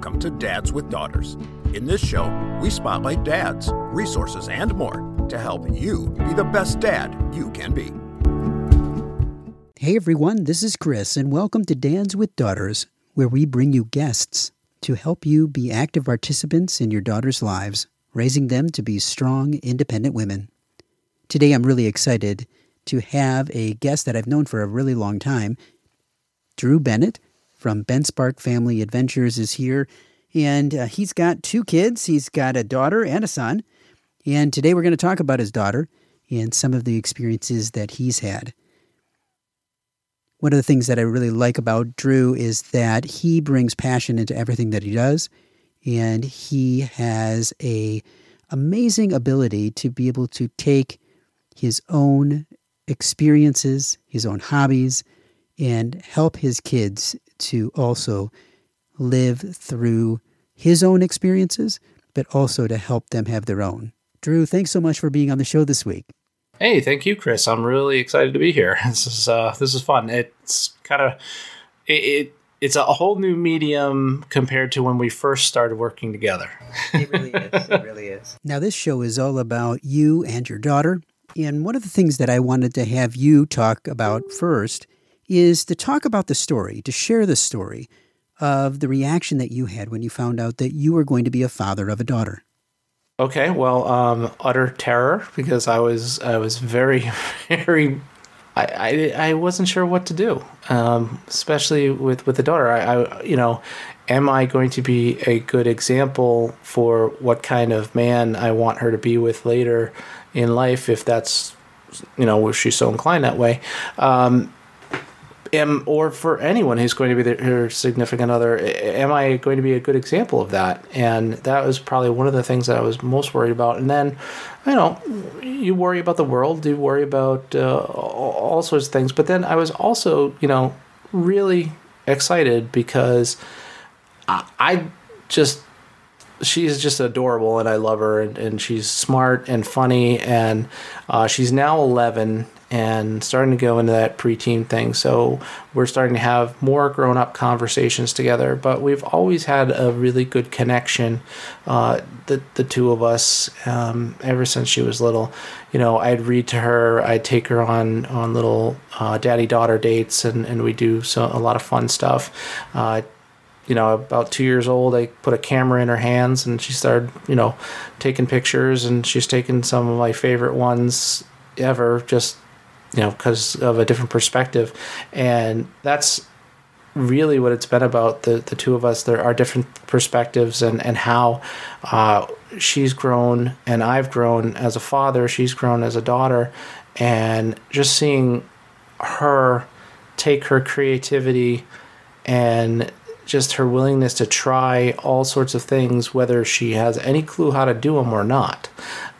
Welcome to Dads with Daughters. In this show, we spotlight dads, resources, and more to help you be the best dad you can be. Hey everyone, this is Chris, and welcome to Dads with Daughters, where we bring you guests to help you be active participants in your daughters' lives, raising them to be strong, independent women. Today I'm really excited to have a guest that I've known for a really long time. Drew Bennett from Ben Spark Family Adventures is here, and uh, he's got two kids. He's got a daughter and a son. And today we're going to talk about his daughter and some of the experiences that he's had. One of the things that I really like about Drew is that he brings passion into everything that he does, and he has a amazing ability to be able to take his own experiences, his own hobbies, and help his kids to also live through his own experiences, but also to help them have their own. Drew, thanks so much for being on the show this week. Hey, thank you, Chris. I'm really excited to be here. This is uh, this is fun. It's kind of it, it, it's a whole new medium compared to when we first started working together. it really is. It really is. Now, this show is all about you and your daughter. And one of the things that I wanted to have you talk about first is to talk about the story, to share the story of the reaction that you had when you found out that you were going to be a father of a daughter. Okay, well, um, utter terror because I was I was very very I, I, wasn't sure what to do, um, especially with with the daughter. I, I you know, am I going to be a good example for what kind of man I want her to be with later in life if that's you know if she's so inclined that way. Um, am or for anyone who's going to be the, her significant other am i going to be a good example of that? And that was probably one of the things that i was most worried about. And then you know you worry about the world you worry about uh, all sorts of things. But then i was also you know really excited because i, I just she's just adorable and I love her and, and she's smart and funny and uh, she's now 11 and starting to go into that preteen thing. So we're starting to have more grown up conversations together. But we've always had a really good connection, uh, the the two of us, um, ever since she was little. You know, I'd read to her, I'd take her on on little uh, daddy daughter dates, and and we do so a lot of fun stuff. Uh, you know, about two years old, I put a camera in her hands and she started, you know, taking pictures and she's taken some of my favorite ones ever just you know, because of a different perspective. And that's really what it's been about the, the two of us. There are different perspectives and, and how uh, she's grown and I've grown as a father, she's grown as a daughter. And just seeing her take her creativity and just her willingness to try all sorts of things, whether she has any clue how to do them or not.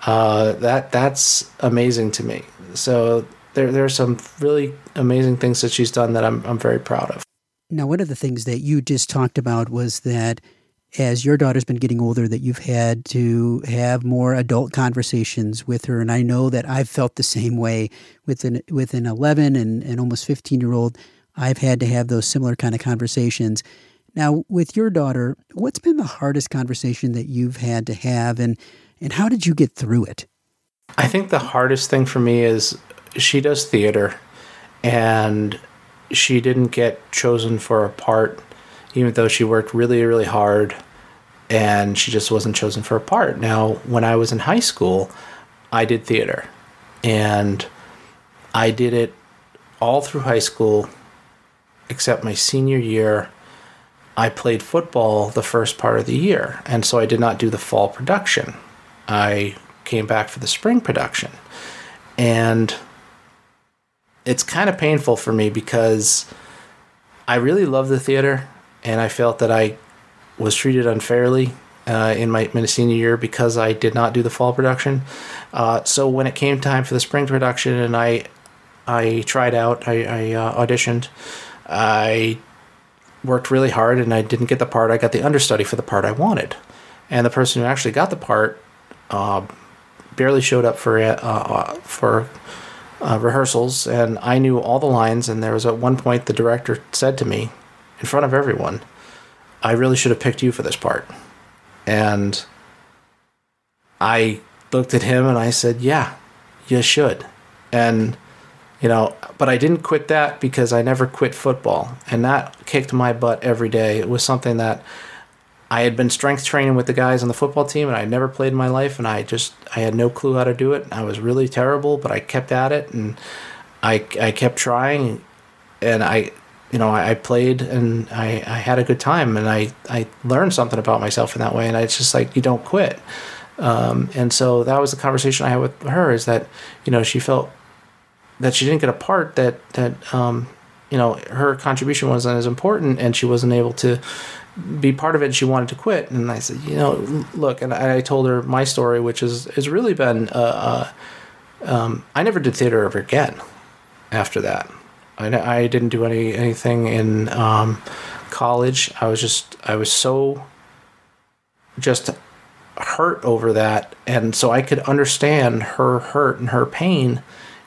Uh, that that's amazing to me. So there there are some really amazing things that she's done that I'm I'm very proud of. Now, one of the things that you just talked about was that as your daughter's been getting older that you've had to have more adult conversations with her and I know that I've felt the same way with an with an 11 and, and almost 15 year old I've had to have those similar kind of conversations. Now, with your daughter, what's been the hardest conversation that you've had to have and and how did you get through it? I think the hardest thing for me is she does theater, and she didn't get chosen for a part, even though she worked really, really hard, and she just wasn't chosen for a part. Now, when I was in high school, I did theater, and I did it all through high school, except my senior year. I played football the first part of the year, and so I did not do the fall production. I came back for the spring production. And it's kind of painful for me because I really love the theater, and I felt that I was treated unfairly uh, in my, my senior year because I did not do the fall production. Uh, so when it came time for the spring production, and I I tried out, I, I uh, auditioned, I worked really hard, and I didn't get the part. I got the understudy for the part I wanted, and the person who actually got the part uh, barely showed up for uh, uh, for uh, rehearsals, and I knew all the lines. And there was at one point the director said to me, in front of everyone, I really should have picked you for this part. And I looked at him and I said, Yeah, you should. And, you know, but I didn't quit that because I never quit football. And that kicked my butt every day. It was something that I had been strength training with the guys on the football team and I had never played in my life and I just I had no clue how to do it. I was really terrible, but I kept at it and I I kept trying and I you know, I, I played and I, I had a good time and I, I learned something about myself in that way and I, it's just like you don't quit. Um, and so that was the conversation I had with her is that, you know, she felt that she didn't get a part that, that, um, you know, her contribution wasn't as important and she wasn't able to be part of it she wanted to quit. And I said, you know, look, and I told her my story, which is, has really been, uh, uh, um, I never did theater ever again after that. I, I didn't do any, anything in, um, college. I was just, I was so just hurt over that, and so I could understand her hurt and her pain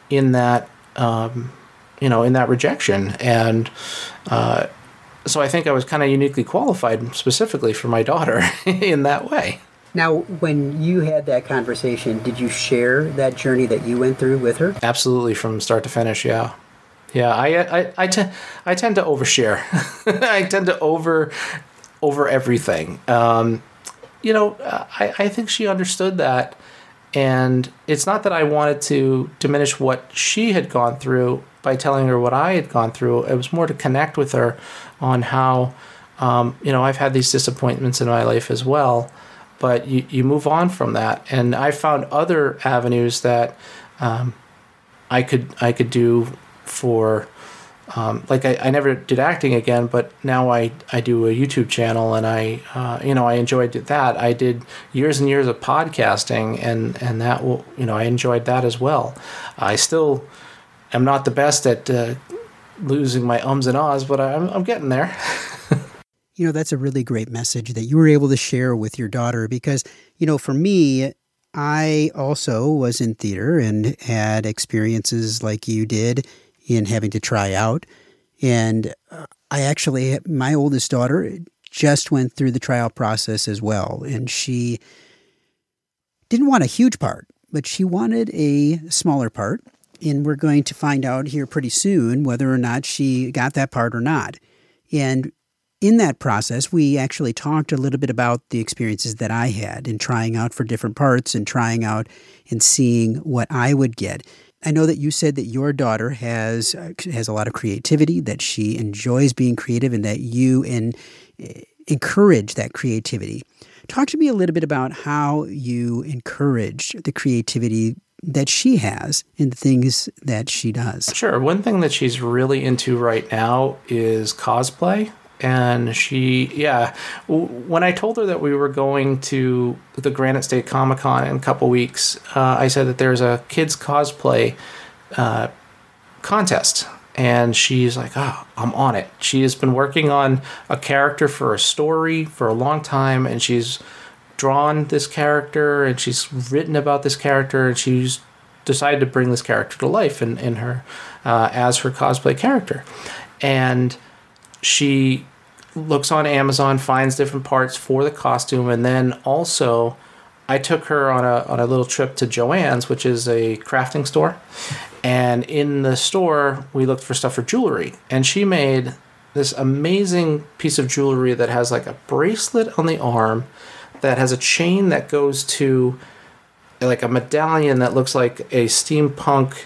in that, um, you know, in that rejection, and uh, so I think I was kind of uniquely qualified specifically for my daughter in that way. Now, when you had that conversation, did you share that journey that you went through with her? Absolutely, from start to finish. Yeah, yeah. I I I, te- I tend to overshare. I tend to over over everything. Um, you know, I, I think she understood that. And it's not that I wanted to diminish what she had gone through by telling her what I had gone through. It was more to connect with her on how, um, you know, I've had these disappointments in my life as well. But you, you move on from that. And I found other avenues that um, I could I could do for um, like I, I never did acting again, but now I, I do a YouTube channel and I uh, you know I enjoyed that. I did years and years of podcasting and and that will you know I enjoyed that as well. I still am not the best at uh, losing my ums and ahs, but I'm I'm getting there. you know that's a really great message that you were able to share with your daughter because you know for me I also was in theater and had experiences like you did in having to try out. And uh, I actually, my oldest daughter just went through the trial process as well. And she didn't want a huge part, but she wanted a smaller part. And we're going to find out here pretty soon whether or not she got that part or not. And in that process, we actually talked a little bit about the experiences that I had in trying out for different parts and trying out and seeing what I would get. I know that you said that your daughter has uh, has a lot of creativity, that she enjoys being creative, and that you uh, encourage that creativity. Talk to me a little bit about how you encourage the creativity that she has in the things that she does. Sure. One thing that she's really into right now is cosplay and she yeah when i told her that we were going to the granite state comic con in a couple weeks uh, i said that there's a kids cosplay uh, contest and she's like oh i'm on it she has been working on a character for a story for a long time and she's drawn this character and she's written about this character and she's decided to bring this character to life in, in her uh, as her cosplay character and she looks on Amazon, finds different parts for the costume, and then also I took her on a on a little trip to Joann's, which is a crafting store. And in the store, we looked for stuff for jewelry, and she made this amazing piece of jewelry that has like a bracelet on the arm that has a chain that goes to like a medallion that looks like a steampunk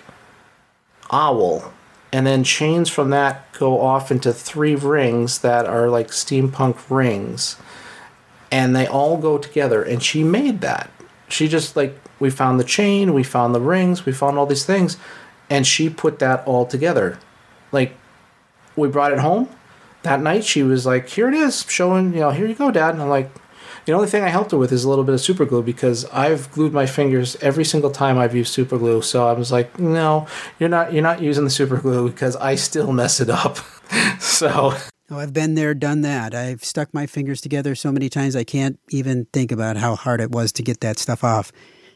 owl. And then chains from that go off into three rings that are like steampunk rings. And they all go together. And she made that. She just like we found the chain we found the rings we found all these things and she put that all together. Like we brought it home. That night she was like here it is showing you know here you go dad. And i'm like the only thing I helped her with is a little bit of super glue because I've glued my fingers every single time I've used super glue. So I was like, no, you're not you're not using the super glue because I still mess it up. so Oh, I've been there, done that. I've stuck my fingers together so many times I can't even think about how hard it was to get that stuff off.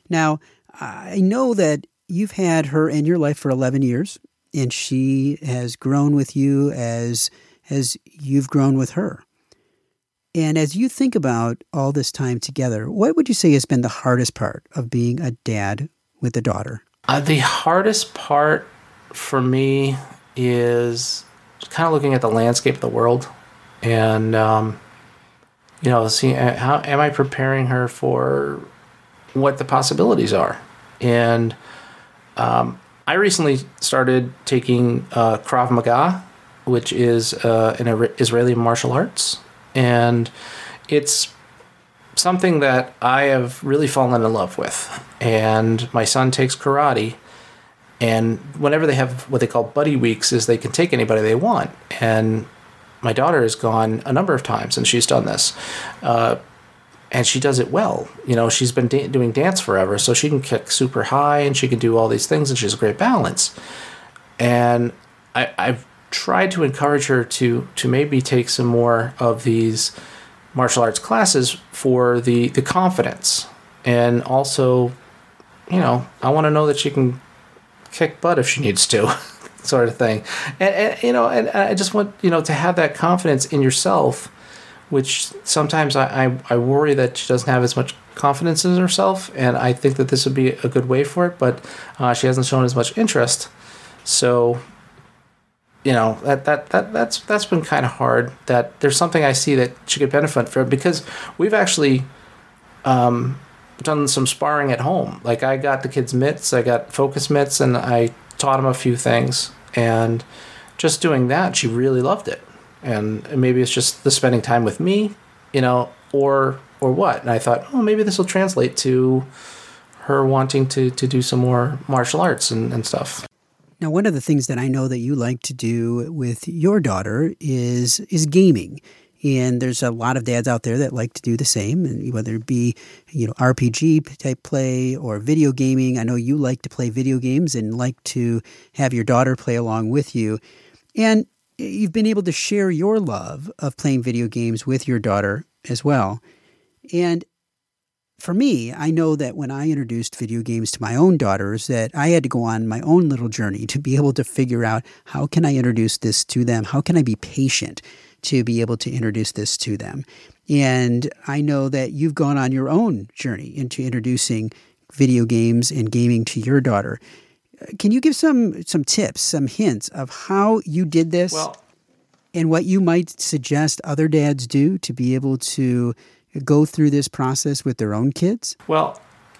Now, I know that you've had her in your life for 11 years and she has grown with you as as you've grown with her. And as you think about all this time together, what would you say has been the hardest part of being a dad with a daughter? Uh, the hardest part for me is kind of looking at the landscape of the world and, um, you know, seeing how am I preparing her for what the possibilities are. And um, I recently started taking uh, Krav Maga, which is uh, an Israeli martial arts, and it's something that I have really fallen in love with. And my son takes karate, and whenever they have what they call buddy weeks, is they can take anybody they want. And my daughter has gone a number of times, and she's done this. Uh, and she does it well. You know, she's been da- doing dance forever, so she can kick super high and she can do all these things, and she has a great balance. And I, I've tried to encourage her to to maybe take some more of these martial arts classes for the the confidence, and also, you know, I want to know that she can kick butt if she needs to. sort of thing and, and you know and i just want you know to have that confidence in yourself which sometimes I, I, I, worry that she doesn't have as much confidence in herself, and I think that this would be a good way for it, but uh, she hasn't shown as much interest. So, you know, that, that, that that's that's been kind of hard. That there's something I see that she could benefit from because we've actually um, done some sparring at home. Like I got the kids mitts, I got focus mitts, and I taught them a few things, and just doing that, she really loved it and maybe it's just the spending time with me, you know, or or what. And I thought, oh, maybe this will translate to her wanting to to do some more martial arts and, and stuff. Now, one of the things that I know that you like to do with your daughter is is gaming. And there's a lot of dads out there that like to do the same, whether it be, you know, RPG type play or video gaming. I know you like to play video games and like to have your daughter play along with you. And you've been able to share your love of playing video games with your daughter as well. And for me, I know that when I introduced video games to my own daughters that I had to go on my own little journey to be able to figure out how can I introduce this to them? How can I be patient to be able to introduce this to them? And I know that you've gone on your own journey into introducing video games and gaming to your daughter. Can you give some some tips, some hints of how you did this, well, and what you might suggest other dads do to be able to go through this process with their own kids? Well,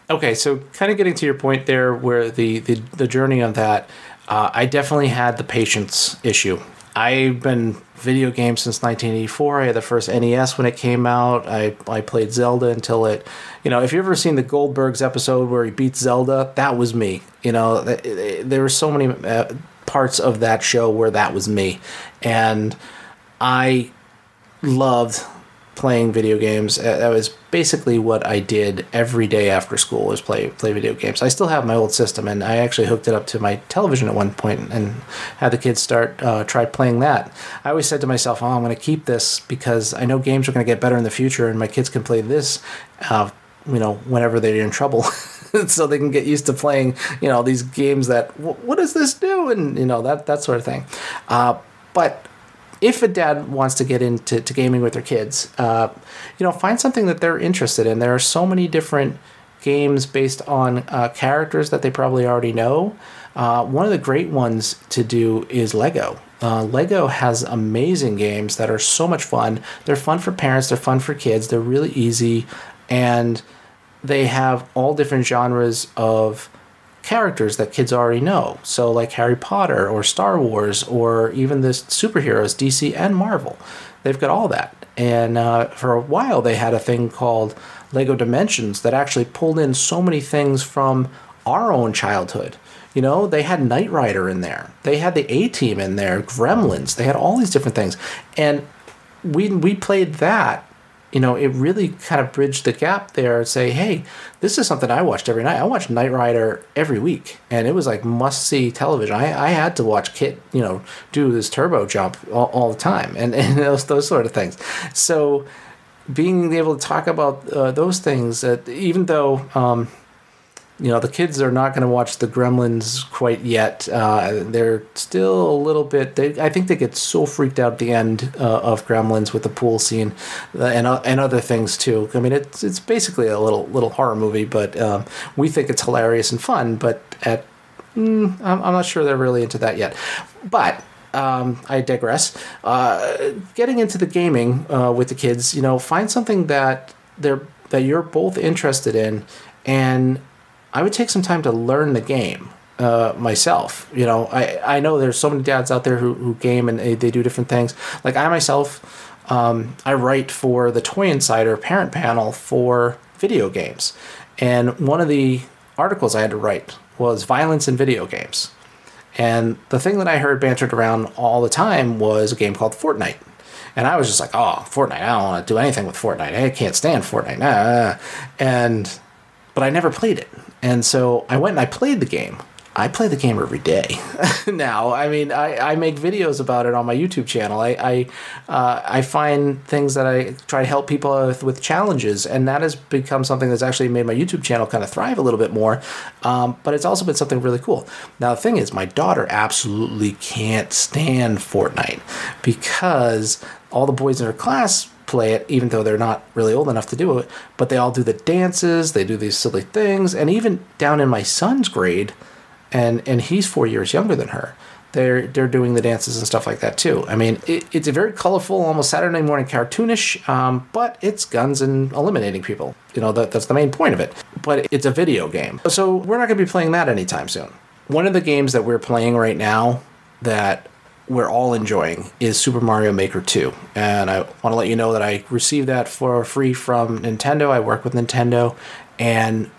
okay, so kind of getting to your point there, where the the, the journey of that, uh, I definitely had the patience issue. I've been video games since 1984. I had the first NES when it came out. I, I played Zelda until it, you know, if you've ever seen the Goldbergs episode where he beats Zelda, that was me. You know, there were so many uh, parts of that show where that was me. And I loved playing video games. Uh, that was basically what I did every day after school was play play video games. I still have my old system, and I actually hooked it up to my television at one point and had the kids start uh, try playing that. I always said to myself, "Oh, I'm going to keep this because I know games are going to get better in the future, and my kids can play this." Uh, you know, whenever they're in trouble. so they can get used to playing, you know, these games that what does this do, and you know that that sort of thing. Uh, but if a dad wants to get into to gaming with their kids, uh, you know, find something that they're interested in. There are so many different games based on uh, characters that they probably already know. Uh, one of the great ones to do is Lego. Uh, Lego has amazing games that are so much fun. They're fun for parents, they're fun for kids, they're really easy, and they have all different genres of characters that kids already know. So, like Harry Potter or Star Wars or even the superheroes, DC and Marvel. They've got all that. And uh, for a while, they had a thing called Lego Dimensions that actually pulled in so many things from our own childhood. You know, they had Knight Rider in there. They had the A Team in there, Gremlins. They had all these different things. And we we played that you know, it really kind of bridged the gap there and say, hey, this is something I watched every night. I watched Knight Rider every week, and it was like must see television. I, I had to watch KITT, you know, do this turbo jump all, all the time and, and those, those sort of things. So being able to talk about uh, those things, uh, even though, um, you know the kids are not going to watch the Gremlins quite yet. Uh, they're still a little bit. They, I think they get so freaked out at the end uh, of Gremlins with the pool scene uh, and uh, and other things too. I mean, it's it's basically a little little horror movie, but um, we think it's hilarious and fun. But at mm, I'm, I'm not sure they're really into that yet. But um, I digress. Uh, getting into the gaming uh, with the kids, you know, find something that they're that you're both interested in, and I would take some time to learn the game uh, myself. You know, I, I know there's so many dads out there who, who game and they, they do different things. Like I myself, um, I write for the Toy Insider parent panel for video games. And one of the articles I had to write was violence in video games. And the thing that I heard bantered around all the time was a game called Fortnite. And I was just like, oh, Fortnite, I don't want to do anything with Fortnite. I can't stand Fortnite. Nah. And, but I never played it. And so I went and I played the game. I play the game every day now. I mean, I, I make videos about it on my YouTube channel. I I, uh, I find things that I try to help people with, with challenges, and that has become something that's actually made my YouTube channel kind of thrive a little bit more. Um, but it's also been something really cool. Now, the thing is, my daughter absolutely can't stand Fortnite because all the boys in her class play it, even though they're not really old enough to do it. But they all do the dances, they do these silly things, and even down in my son's grade, and and he's four years younger than her. They're they're doing the dances and stuff like that too. I mean, it, it's a very colorful, almost Saturday morning cartoonish, um, but it's guns and eliminating people. You know that that's the main point of it. But it's a video game, so we're not going to be playing that anytime soon. One of the games that we're playing right now that we're all enjoying is Super Mario Maker 2. And I want to let you know that I received that for free from Nintendo. I work with Nintendo and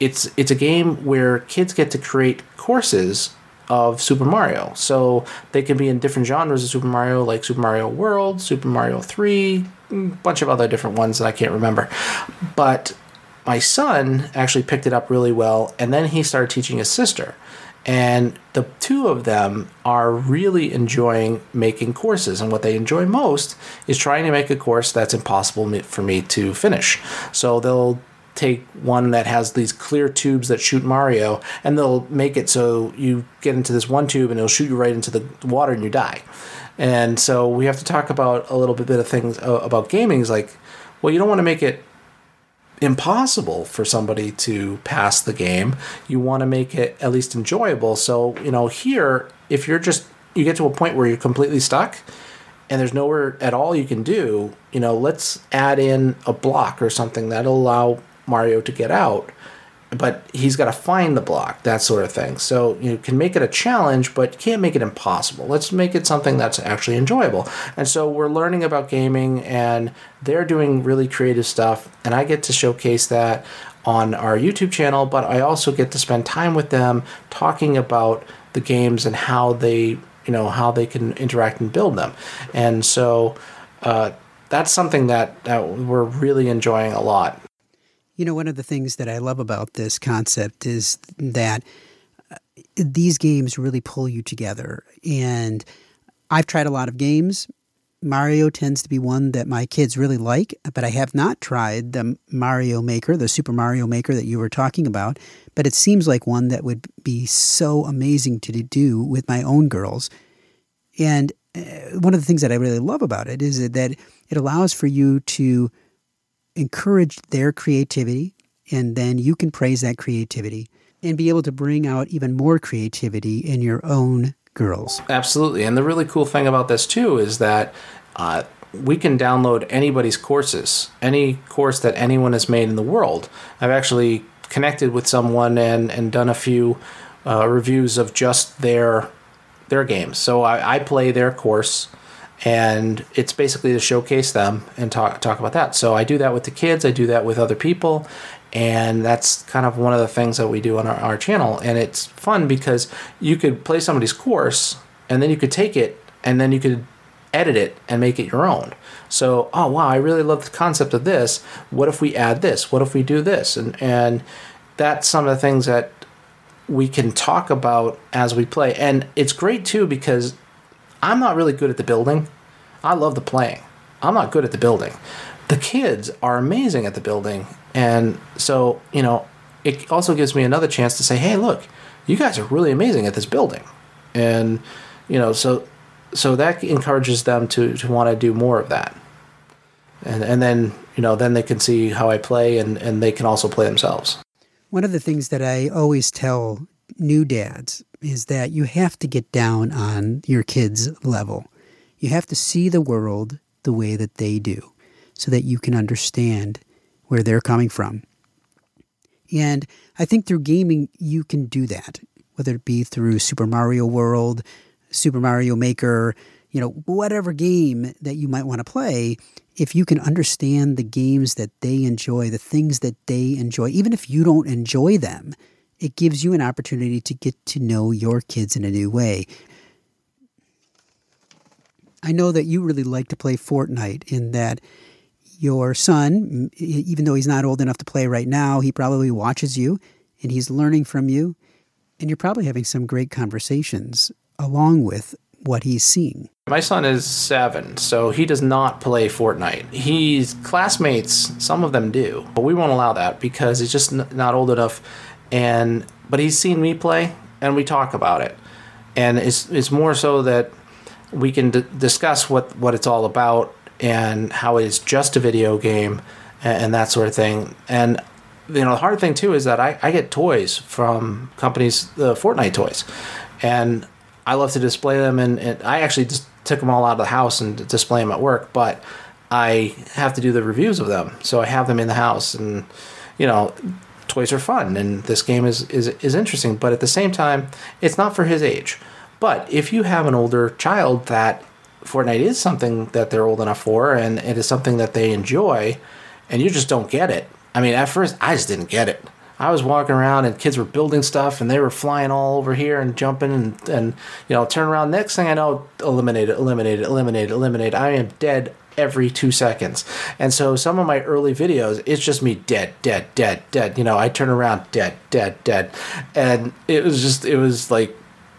it's it's a game where kids get to create courses of Super Mario. So they can be in different genres of Super Mario, like Super Mario World, Super Mario 3, a bunch of other different ones that I can't remember. But my son actually picked it up really well, and then he started teaching his sister. And the two of them are really enjoying making courses. And what they enjoy most is trying to make a course that's impossible for me to finish. So they'll take one that has these clear tubes that shoot Mario, and they'll make it so you get into this one tube and it'll shoot you right into the water and you die. And so we have to talk about a little bit of things uh, about gaming. Is like, well, you don't want to make it impossible for somebody to pass the game. You want to make it at least enjoyable. So, you know, here, if you're just, you get to a point where you're completely stuck and there's nowhere at all you can do, you know, let's add in a block or something that'll allow Mario to get out but he's got to find the block, that sort of thing. So you can make it a challenge, but can't make it impossible. Let's make it something that's actually enjoyable. And so we're learning about gaming, and they're doing really creative stuff, and I get to showcase that on our YouTube channel, but I also get to spend time with them talking about the games and how they, you know, how they can interact and build them. And so uh, that's something that, that we're really enjoying a lot. You know, one of the things that I love about this concept is that uh, these games really pull you together. And I've tried a lot of games. Mario tends to be one that my kids really like, but I have not tried the Mario Maker, the Super Mario Maker that you were talking about. But it seems like one that would be so amazing to do with my own girls. And uh, one of the things that I really love about it is that it allows for you to encourage their creativity, and then you can praise that creativity and be able to bring out even more creativity in your own girls. Absolutely. And the really cool thing about this, too, is that uh, we can download anybody's courses, any course that anyone has made in the world. I've actually connected with someone and, and done a few uh, reviews of just their their games. So I, I play their course and it's basically to showcase them and talk talk about that. So I do that with the kids, I do that with other people, and that's kind of one of the things that we do on our, our channel. And it's fun because you could play somebody's course, and then you could take it, and then you could edit it and make it your own. So, oh wow, I really love the concept of this. What if we add this? What if we do this? And and that's some of the things that we can talk about as we play. And it's great too because I'm not really good at the building. I love the playing. I'm not good at the building. The kids are amazing at the building. And so, you know, it also gives me another chance to say, hey, look, you guys are really amazing at this building, and you know, so so that encourages them to to want to do more of that, and and then you know then they can see how I play, and and they can also play themselves. One of the things that I always tell new dads is that you have to get down on your kids' level. You have to see the world the way that they do so that you can understand where they're coming from. And I think through gaming, you can do that, whether it be through Super Mario World, Super Mario Maker, you know, whatever game that you might want to play. If you can understand the games that they enjoy, the things that they enjoy, even if you don't enjoy them, it gives you an opportunity to get to know your kids in a new way. I know that you really like to play Fortnite in that your son, even though he's not old enough to play right now, he probably watches you and he's learning from you. And you're probably having some great conversations along with what he's seeing. My son is seven, so he does not play Fortnite. His classmates, some of them do, but we won't allow that because he's just not old enough. And but he's seen me play, and we talk about it. And it's it's more so that we can d- discuss what what it's all about and how it is just a video game and, and, that sort of thing. And you know, the hard thing too is that I, I get toys from companies, the Fortnite toys, and I love to display them. And, and I actually just took them all out of the house and display them at work, but I have to do the reviews of them, so I have them in the house, and you know, toys are fun, and this game is is is interesting. But at the same time, it's not for his age. But if you have an older child that Fortnite is something that they're old enough for and it is something that they enjoy and you just don't get it. I mean, at first I just didn't get it. I was walking around and kids were building stuff and they were flying all over here and jumping and, and you know, turn around. Next thing I know, eliminate it, eliminate it, eliminate it, eliminate. I am dead every two seconds. And so some of my early videos, it's just me dead, dead, dead, dead. You know, I turn around, dead, dead, dead. And it was just, it was like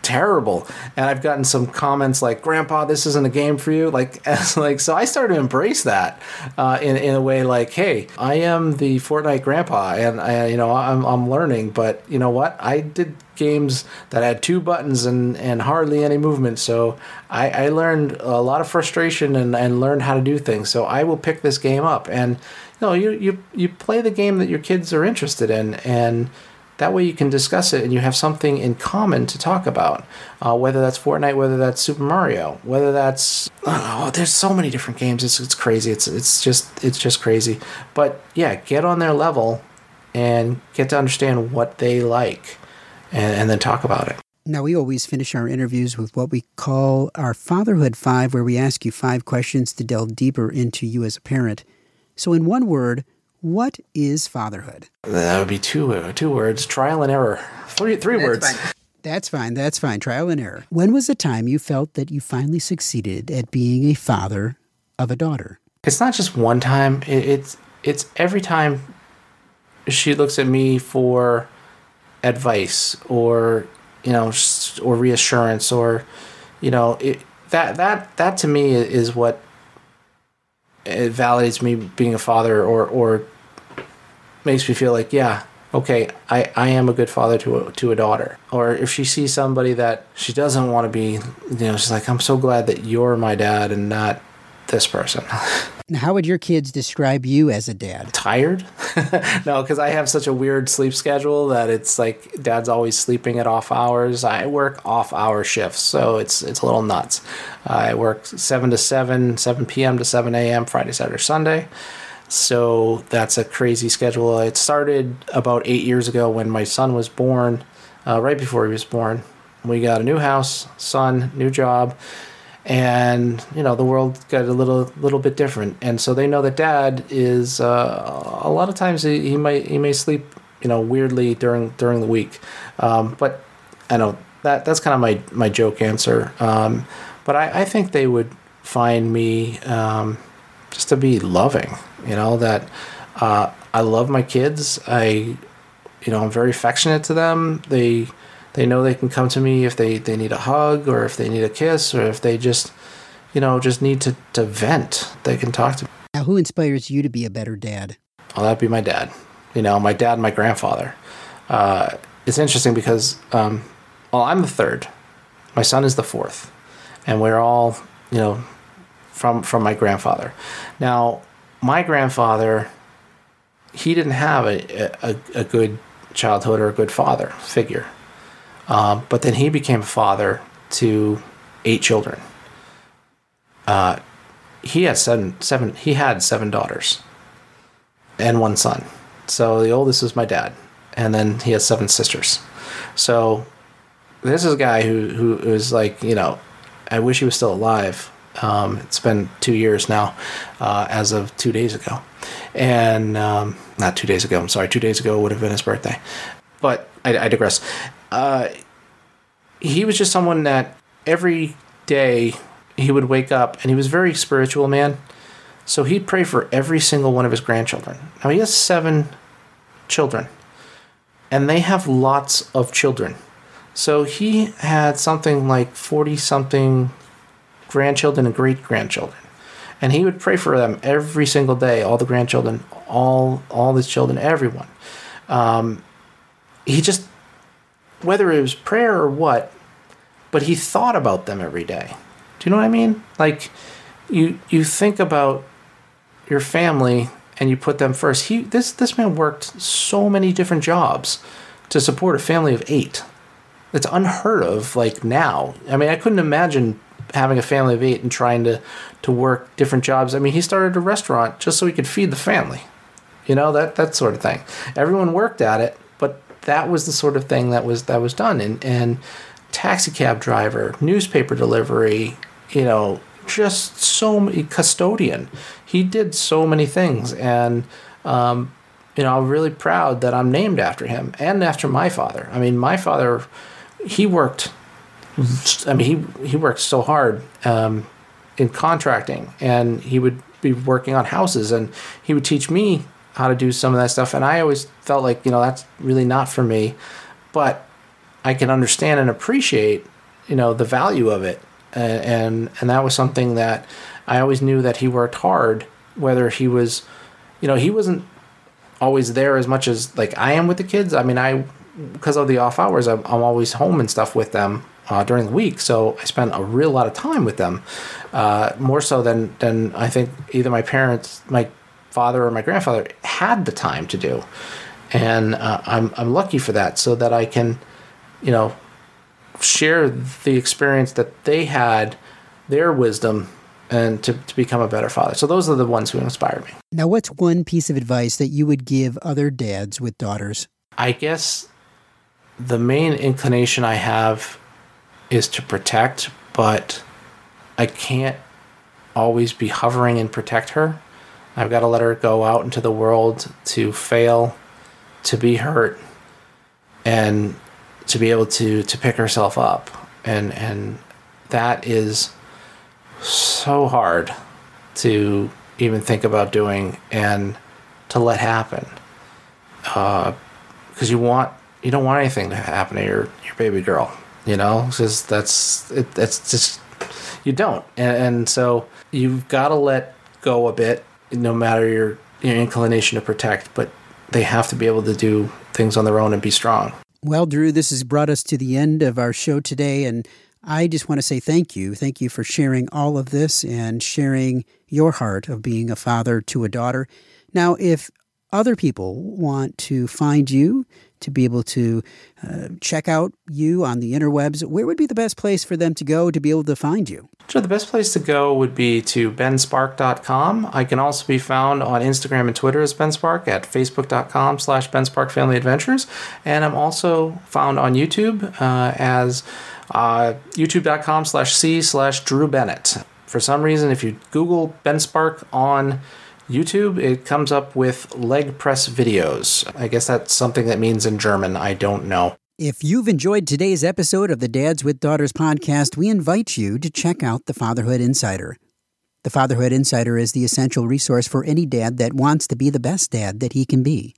terrible. And I've gotten some comments like, "Grandpa, this isn't a game for you." Like, as like, so I started to embrace that uh, in in a way like, "Hey, I am the Fortnite grandpa, and I, you know, I'm I'm learning, but you know what? I did games that had two buttons and and hardly any movement, so I, I learned a lot of frustration and and learned how to do things. So I will pick this game up and." You know, you, you you play the game that your kids are interested in, and that way you can discuss it and you have something in common to talk about. Uh, whether that's Fortnite, whether that's Super Mario, whether that's oh, there's so many different games. It's it's crazy. It's it's just it's just crazy. But yeah, get on their level and get to understand what they like, and, and then talk about it. Now, we always finish our interviews with what we call our Fatherhood Five, where we ask you five questions to delve deeper into you as a parent. So, in one word, what is fatherhood? That would be two uh, two words: trial and error. Three three That's words. Fine. That's fine. That's fine. Trial and error. When was the time you felt that you finally succeeded at being a father of a daughter? It's not just one time. It's it's every time she looks at me for advice or you know or reassurance or you know it, that that that to me is what it validates me being a father or or makes me feel like yeah okay I, I am a good father to a, to a daughter. Or if she sees somebody that she doesn't want to be you know she's like i'm so glad that you're my dad and not this person. How would your kids describe you as a dad? Tired? No because i have such a weird sleep schedule that it's like dad's always sleeping at off hours. I work off hour shifts so it's it's a little nuts. I work 7 to 7 7 p.m to 7 a.m friday saturday sunday. So that's a crazy schedule. It started about eight years ago when my son was born, uh, right before he was born. We got a new house, son, new job, and you know the world got a little little bit different. And so they know that dad is uh, a lot of times he, he might he may sleep you know weirdly during during the week, um, but I know that that's kind of my my joke answer. Um, but I, I think they would find me um, just to be loving you know that uh, I love my kids. I, you know, I'm very affectionate to them. They they know they can come to me if they, they need a hug or if they need a kiss or if they just, you know, just need to, to vent. They can talk to me. Now, who inspires you to be a better dad? Well, that'd be my dad. You know, my dad, my grandfather. uh, it's interesting because um, well, I'm the third. My son is the fourth, and we're all you know from from my grandfather. Now, my grandfather, he didn't have a a, a good childhood or a good father figure, um, but then he became a father to eight children. Uh, he had seven seven. He had seven daughters and one son. So the oldest is my dad, and then he has seven sisters. So this is a guy who who is like you know, I wish he was still alive. Um, it's been two years now, uh, as of two days ago, and um, not two days ago. I'm sorry, two days ago would have been his birthday, but I, I digress. Uh, he was just someone that every day he would wake up, and he was very spiritual man. So he'd pray for every single one of his grandchildren. Now he has seven children, and they have lots of children. So he had something like 40 something grandchildren and great grandchildren. And he would pray for them every single day, all the grandchildren, all all his children, everyone. Um, he just, whether it was prayer or what, but he thought about them every day. Do you know what I mean? Like, you you think about your family and you put them first. He this this man worked so many different jobs to support a family of eight. It's unheard of like now. I mean, I couldn't imagine having a family of eight and trying to to work different jobs. I mean, he started a restaurant just so he could feed the family. You know, that that sort of thing. Everyone worked at it, that was the sort of thing that was that was done and and taxi cab driver, newspaper delivery, you know, just so many custodian. He did so many things, and um, you know, I'm really proud that I'm named after him and after my father. I mean, my father, he worked. I mean, he he worked so hard um, in contracting, and he would be working on houses, and he would teach me how to do some of that stuff. And I always felt like you know that's really not for me, but I can understand and appreciate you know the value of it and and that was something that I always knew that he worked hard. Whether he was, you know, he wasn't always there as much as like I am with the kids. I mean, I because of the off hours, I'm, I'm always home and stuff with them uh, during the week, so I spend a real lot of time with them, uh, more so than than I think either my parents, my father or my grandfather had the time to do, and uh, I'm I'm lucky for that, so that I can, you know, share the experience that they had, their wisdom, and to, to become a better father. So those are the ones who inspired me. Now, what's one piece of advice that you would give other dads with daughters? I guess the main inclination I have is to protect, but I can't always be hovering and protect her. I've got to let her go out into the world to fail, to be hurt, and to be able to to pick herself up. And and that is so hard to even think about doing and to let happen. Because uh, you want you don't want anything to happen to your your baby girl you know? Because that's it, that's just you don't. And, and so you've got to let go a bit no matter your your inclination to protect but they have to be able to do things on their own and be strong well, Drew, this has brought us to the end of our show today, and I just want to say thank you. Thank you for sharing all of this and sharing your heart of being a father to a daughter. Now, if other people want to find you, to be able to uh, check out you on the interwebs, where would be the best place for them to go to be able to find you? Sure, the best place to go would be to benspark.com. I can also be found on Instagram and Twitter as benspark at facebook.com slash bensparkfamilyadventures. And I'm also found on YouTube uh, as uh, youtube.com slash c slash Drew Bennett. For some reason, if you Google Benspark on YouTube, it comes up with leg press videos. I guess that's something that means in German. I don't know. If you've enjoyed today's episode of the Dads with Daughters podcast, we invite you to check out the Fatherhood Insider. The Fatherhood Insider is the essential resource for any dad that wants to be the best dad that he can be.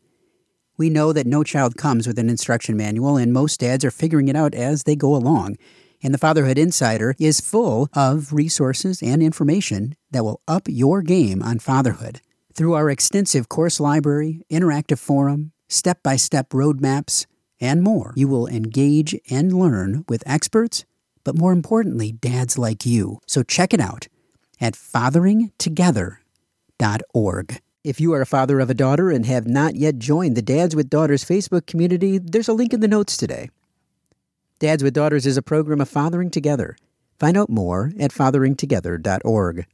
We know that no child comes with an instruction manual, and most dads are figuring it out as they go along. And the Fatherhood Insider is full of resources and information that will up your game on fatherhood. Through our extensive course library, interactive forum, step by step roadmaps, and more. You will engage and learn with experts, but more importantly, dads like you. So check it out at fatheringtogether.org. If you are a father of a daughter and have not yet joined the Dads with Daughters Facebook community, there's a link in the notes today. Dads with Daughters is a program of fathering together. Find out more at fatheringtogether.org.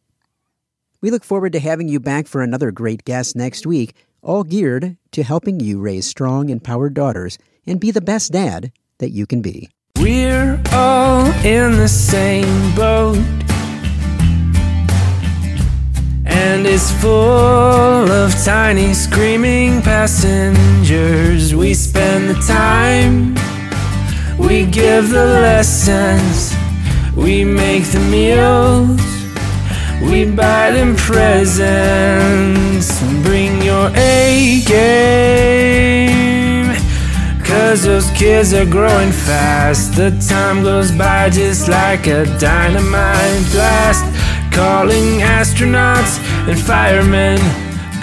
We look forward to having you back for another great guest next week, all geared to helping you raise strong, empowered daughters and be the best dad that you can be. We're all in the same boat. And it's full of tiny screaming passengers. We spend the time, we give the lessons, we make the meals, we buy them presents. Bring your A game. Cause those kids are growing fast. The time goes by just like a dynamite blast. Calling astronauts and firemen,